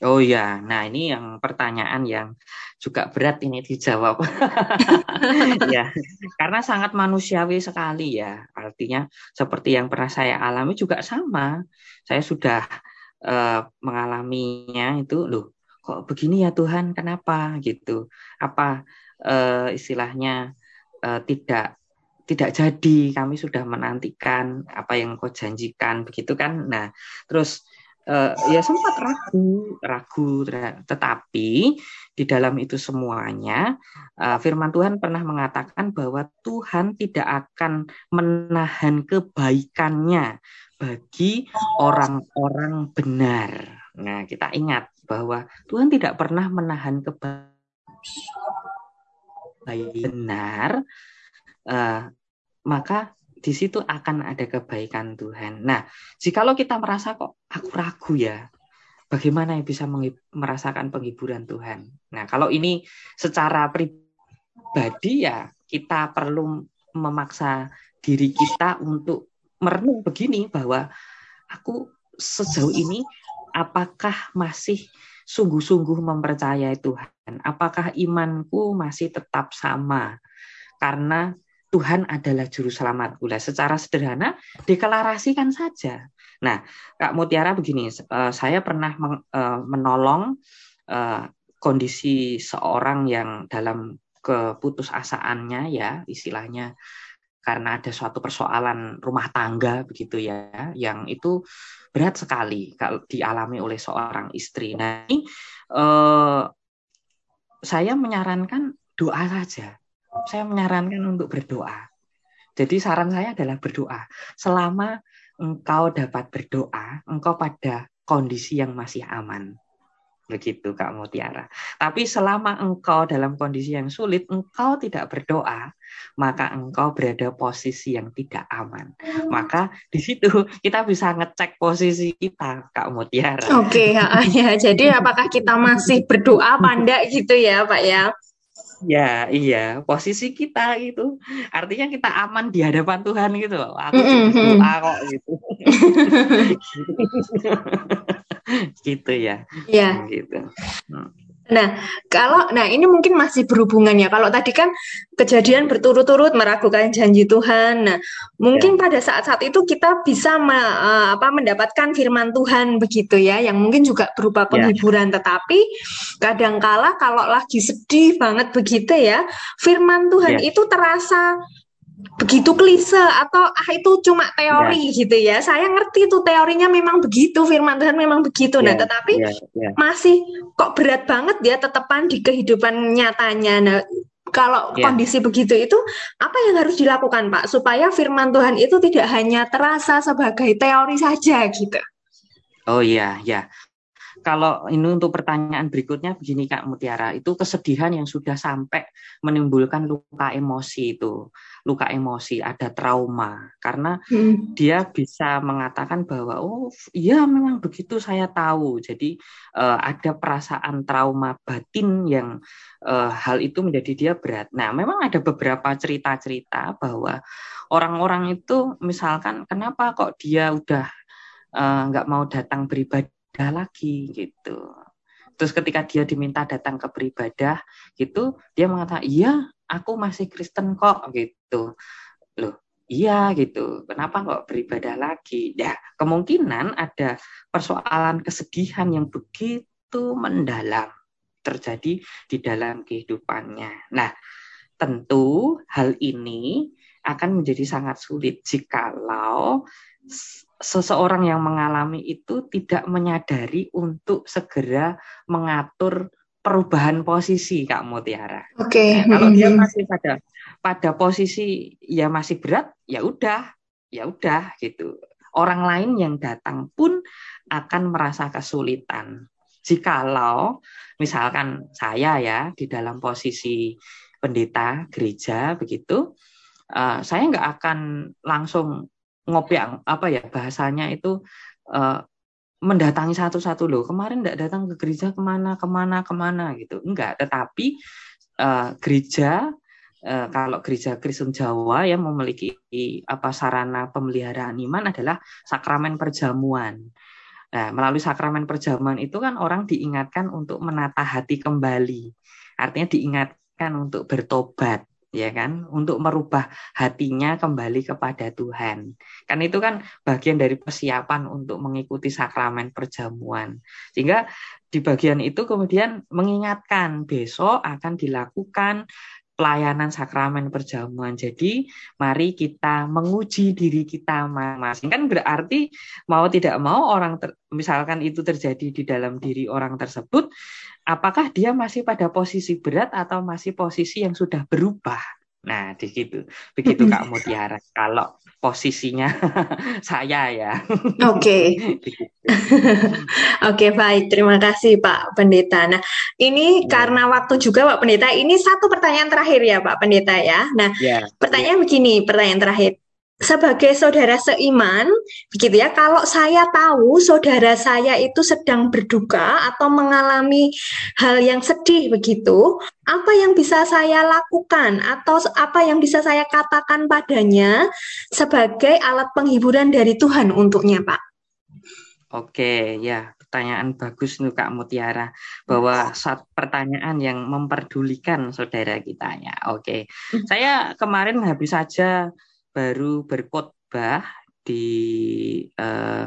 Oh ya, nah ini yang pertanyaan yang juga berat ini dijawab. ya, karena sangat manusiawi sekali ya. Artinya seperti yang pernah saya alami juga sama. Saya sudah uh, mengalaminya itu loh. Kok begini ya Tuhan? Kenapa gitu? Apa uh, istilahnya uh, tidak tidak jadi kami sudah menantikan apa yang kau janjikan begitu kan nah terus uh, ya sempat ragu, ragu, tetapi di dalam itu semuanya uh, Firman Tuhan pernah mengatakan bahwa Tuhan tidak akan menahan kebaikannya bagi orang-orang benar. Nah, kita ingat bahwa Tuhan tidak pernah menahan kebaikan benar, uh, maka di situ akan ada kebaikan Tuhan. Nah, jikalau kita merasa kok aku ragu ya, bagaimana yang bisa merasakan penghiburan Tuhan? Nah, kalau ini secara pribadi ya kita perlu memaksa diri kita untuk merenung begini bahwa aku sejauh ini apakah masih sungguh-sungguh mempercayai Tuhan? Apakah imanku masih tetap sama? Karena Tuhan adalah juru selamatku. Lah secara sederhana deklarasikan saja. Nah, Kak Mutiara begini, uh, saya pernah uh, menolong uh, kondisi seorang yang dalam keputusasaannya ya istilahnya karena ada suatu persoalan rumah tangga begitu ya, yang itu berat sekali kalau dialami oleh seorang istri. Nah, ini eh, saya menyarankan doa saja. Saya menyarankan untuk berdoa. Jadi saran saya adalah berdoa. Selama engkau dapat berdoa, engkau pada kondisi yang masih aman. Begitu Kak Mutiara. Tapi selama engkau dalam kondisi yang sulit, engkau tidak berdoa, maka engkau berada posisi yang tidak aman. Maka di situ kita bisa ngecek posisi kita, Kak Mutiara. Oke, okay, ya, ya. Jadi apakah kita masih berdoa panda gitu ya, Pak ya? Ya, iya, posisi kita gitu. Artinya kita aman di hadapan Tuhan gitu. Aku mm -hmm. kok gitu. gitu ya. Iya. Gitu. Hmm. Nah, kalau nah ini mungkin masih berhubungan ya. Kalau tadi kan kejadian berturut-turut meragukan janji Tuhan. Nah, mungkin ya. pada saat-saat itu kita bisa me, uh, apa mendapatkan firman Tuhan begitu ya, yang mungkin juga berupa ya. penghiburan. Ya. Tetapi kadangkala kalau lagi sedih banget begitu ya, firman Tuhan ya. itu terasa begitu klise atau ah itu cuma teori yeah. gitu ya. Saya ngerti itu teorinya memang begitu, firman Tuhan memang begitu. Nah, ya, tetapi yeah. Yeah. masih kok berat banget ya tetepan di kehidupan nyatanya. Nah, kalau yeah. kondisi begitu itu apa yang harus dilakukan, Pak, supaya firman Tuhan itu tidak hanya terasa sebagai teori saja gitu. Oh iya, ya kalau ini untuk pertanyaan berikutnya begini Kak Mutiara, itu kesedihan yang sudah sampai menimbulkan luka emosi itu, luka emosi, ada trauma karena hmm. dia bisa mengatakan bahwa oh iya memang begitu saya tahu. Jadi uh, ada perasaan trauma batin yang uh, hal itu menjadi dia berat. Nah, memang ada beberapa cerita-cerita bahwa orang-orang itu misalkan kenapa kok dia udah eh, nggak uh, mau datang beribadah beribadah lagi gitu. Terus ketika dia diminta datang ke beribadah gitu, dia mengatakan, "Iya, aku masih Kristen kok." gitu. Loh, iya gitu. Kenapa kok beribadah lagi? Ya, kemungkinan ada persoalan kesedihan yang begitu mendalam terjadi di dalam kehidupannya. Nah, tentu hal ini akan menjadi sangat sulit jikalau seseorang yang mengalami itu tidak menyadari untuk segera mengatur perubahan posisi Kak Mutiara. Oke. Okay. Nah, kalau dia masih pada pada posisi ya masih berat, ya udah, ya udah gitu. Orang lain yang datang pun akan merasa kesulitan. Jikalau misalkan saya ya di dalam posisi pendeta gereja begitu, uh, saya nggak akan langsung ngopiang apa ya bahasanya itu uh, mendatangi satu-satu loh. Kemarin tidak datang ke gereja ke mana ke mana ke mana gitu. Enggak tetapi uh, gereja uh, kalau gereja Kristen Jawa yang memiliki apa sarana pemeliharaan iman adalah sakramen perjamuan. Nah melalui sakramen perjamuan itu kan orang diingatkan untuk menata hati kembali. Artinya diingatkan untuk bertobat ya kan? Untuk merubah hatinya kembali kepada Tuhan. Kan itu kan bagian dari persiapan untuk mengikuti sakramen perjamuan. Sehingga di bagian itu kemudian mengingatkan besok akan dilakukan pelayanan sakramen perjamuan. Jadi mari kita menguji diri kita masing-masing. Kan berarti mau tidak mau orang ter, misalkan itu terjadi di dalam diri orang tersebut, apakah dia masih pada posisi berat atau masih posisi yang sudah berubah? Nah, di situ. Begitu Kak Mutiara. Kalau posisinya saya ya. Oke. Oke, baik. Terima kasih Pak Pendeta. Nah, ini ya. karena waktu juga Pak Pendeta, ini satu pertanyaan terakhir ya Pak Pendeta ya. Nah, ya. pertanyaan ya. begini, pertanyaan terakhir sebagai saudara seiman, begitu ya. Kalau saya tahu saudara saya itu sedang berduka atau mengalami hal yang sedih begitu, apa yang bisa saya lakukan atau apa yang bisa saya katakan padanya sebagai alat penghiburan dari Tuhan untuknya, Pak? Oke, ya, pertanyaan bagus nih Kak Mutiara bahwa saat pertanyaan yang memperdulikan saudara kita ya. Oke. Hmm. Saya kemarin habis saja baru berkhotbah di eh,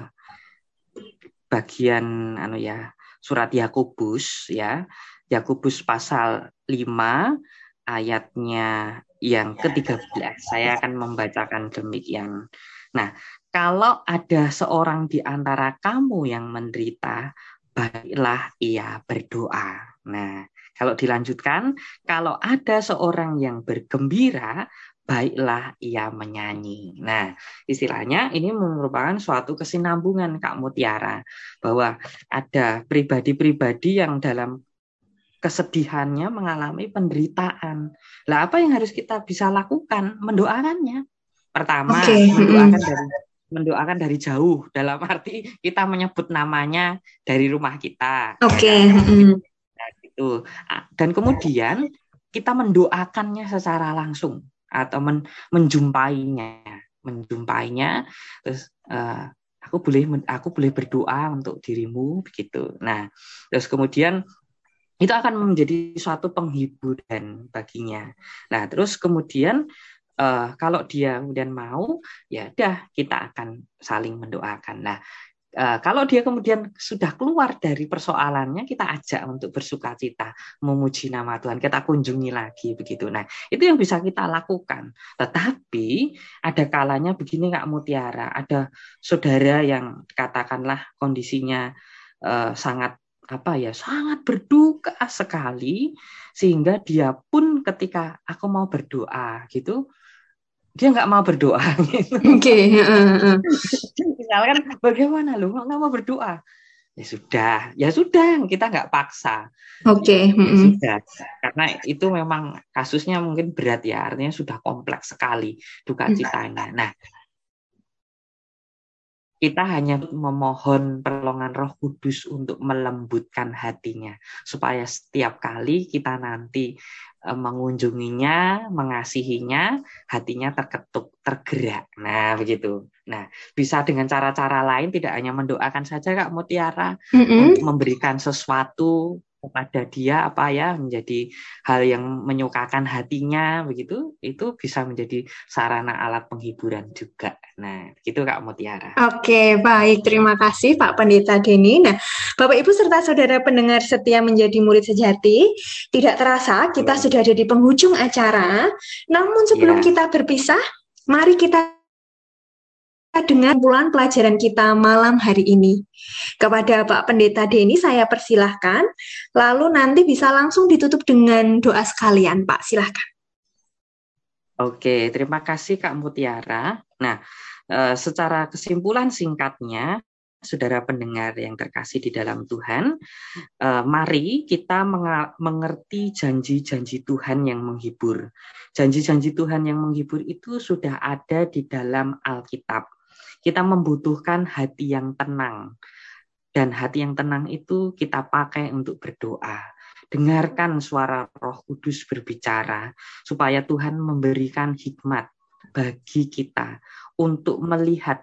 bagian anu ya surat Yakobus ya Yakobus pasal 5 ayatnya yang ke-13. Saya akan membacakan demikian. Nah, kalau ada seorang di antara kamu yang menderita, baiklah ia berdoa. Nah, kalau dilanjutkan, kalau ada seorang yang bergembira, baiklah ia menyanyi. Nah, istilahnya ini merupakan suatu kesinambungan Kak Mutiara bahwa ada pribadi-pribadi yang dalam kesedihannya mengalami penderitaan. Lah apa yang harus kita bisa lakukan? Mendoakannya. Pertama, okay. mendoakan dari mendoakan dari jauh dalam arti kita menyebut namanya dari rumah kita. Oke. Okay. Nah, gitu. Dan kemudian kita mendoakannya secara langsung atau men, menjumpainya, menjumpainya terus uh, aku boleh aku boleh berdoa untuk dirimu begitu. Nah, terus kemudian itu akan menjadi suatu penghiburan baginya. Nah, terus kemudian uh, kalau dia kemudian mau, ya dah kita akan saling mendoakan. Nah, uh, kalau dia kemudian sudah keluar dari persoalannya, kita ajak untuk bersuka cita, memuji nama Tuhan, kita kunjungi lagi begitu. Nah, itu yang bisa kita lakukan. Tetapi ada kalanya begini Kak Mutiara, ada saudara yang katakanlah kondisinya uh, sangat apa ya sangat berduka sekali sehingga dia pun ketika aku mau berdoa gitu dia nggak mau berdoa gitu. Oke. Okay. Misalkan bagaimana lu nggak mau berdoa? Ya sudah, ya sudah kita nggak paksa. Oke. Okay. Ya sudah, karena itu memang kasusnya mungkin berat ya, artinya sudah kompleks sekali duka mm. citanya. Nah, kita hanya memohon pertolongan Roh Kudus untuk melembutkan hatinya, supaya setiap kali kita nanti mengunjunginya, mengasihinya, hatinya terketuk, tergerak. Nah, begitu. Nah, bisa dengan cara-cara lain, tidak hanya mendoakan saja, Kak Mutiara, mm -hmm. memberikan sesuatu kepada dia apa ya menjadi hal yang menyukakan hatinya begitu itu bisa menjadi sarana alat penghiburan juga. Nah gitu kak Mutiara. Oke baik. Terima kasih Pak Pendeta Deni nah Bapak Ibu serta saudara pendengar setia menjadi murid sejati tidak terasa kita ya. sudah ada di penghujung acara. Namun sebelum ya. kita berpisah mari kita dengan bulan pelajaran kita malam hari ini. Kepada Pak Pendeta Deni saya persilahkan, lalu nanti bisa langsung ditutup dengan doa sekalian Pak, silahkan. Oke, terima kasih Kak Mutiara. Nah, eh, secara kesimpulan singkatnya, saudara pendengar yang terkasih di dalam Tuhan, eh, mari kita mengerti janji-janji Tuhan yang menghibur. Janji-janji Tuhan yang menghibur itu sudah ada di dalam Alkitab kita membutuhkan hati yang tenang. Dan hati yang tenang itu kita pakai untuk berdoa. Dengarkan suara Roh Kudus berbicara supaya Tuhan memberikan hikmat bagi kita untuk melihat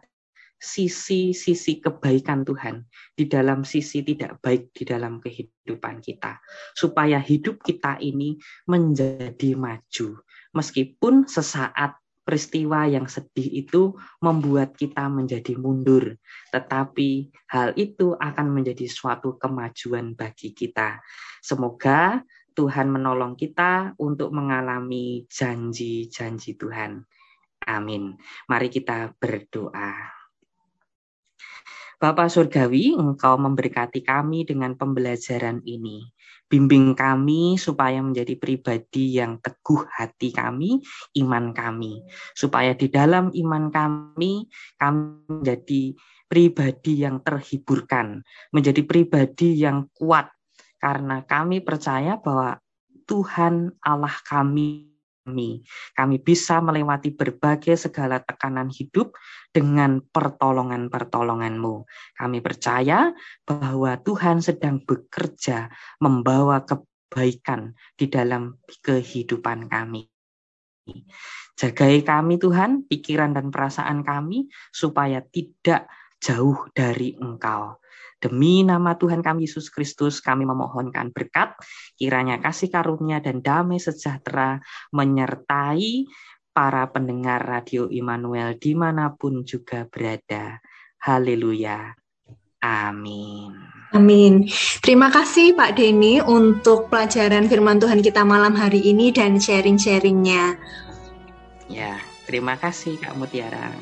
sisi-sisi kebaikan Tuhan di dalam sisi tidak baik di dalam kehidupan kita supaya hidup kita ini menjadi maju meskipun sesaat peristiwa yang sedih itu membuat kita menjadi mundur, tetapi hal itu akan menjadi suatu kemajuan bagi kita. Semoga Tuhan menolong kita untuk mengalami janji-janji Tuhan. Amin. Mari kita berdoa. Bapak Surgawi, Engkau memberkati kami dengan pembelajaran ini. Bimbing kami supaya menjadi pribadi yang teguh hati kami, iman kami. Supaya di dalam iman kami, kami menjadi pribadi yang terhiburkan, menjadi pribadi yang kuat. Karena kami percaya bahwa Tuhan Allah kami kami. Kami bisa melewati berbagai segala tekanan hidup dengan pertolongan-pertolonganmu. Kami percaya bahwa Tuhan sedang bekerja membawa kebaikan di dalam kehidupan kami. Jagai kami Tuhan, pikiran dan perasaan kami supaya tidak jauh dari Engkau. Demi nama Tuhan kami Yesus Kristus, kami memohonkan berkat, kiranya kasih karunia dan damai sejahtera menyertai para pendengar Radio Immanuel di mana pun juga berada. Haleluya. Amin. Amin. Terima kasih Pak Denny untuk pelajaran firman Tuhan kita malam hari ini dan sharing-sharingnya. Ya, terima kasih Kak Mutiara.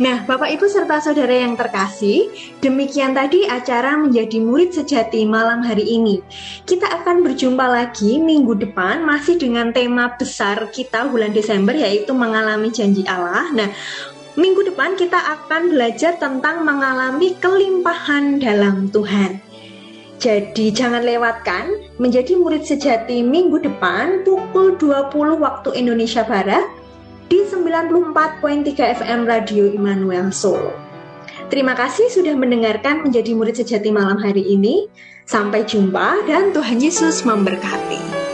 Nah, Bapak Ibu serta saudara yang terkasih, demikian tadi acara menjadi murid sejati malam hari ini. Kita akan berjumpa lagi minggu depan masih dengan tema besar kita bulan Desember yaitu mengalami janji Allah. Nah, minggu depan kita akan belajar tentang mengalami kelimpahan dalam Tuhan. Jadi jangan lewatkan menjadi murid sejati minggu depan pukul 20 waktu Indonesia Barat di 94.3 FM Radio Immanuel Solo. Terima kasih sudah mendengarkan menjadi murid sejati malam hari ini. Sampai jumpa dan Tuhan Yesus memberkati.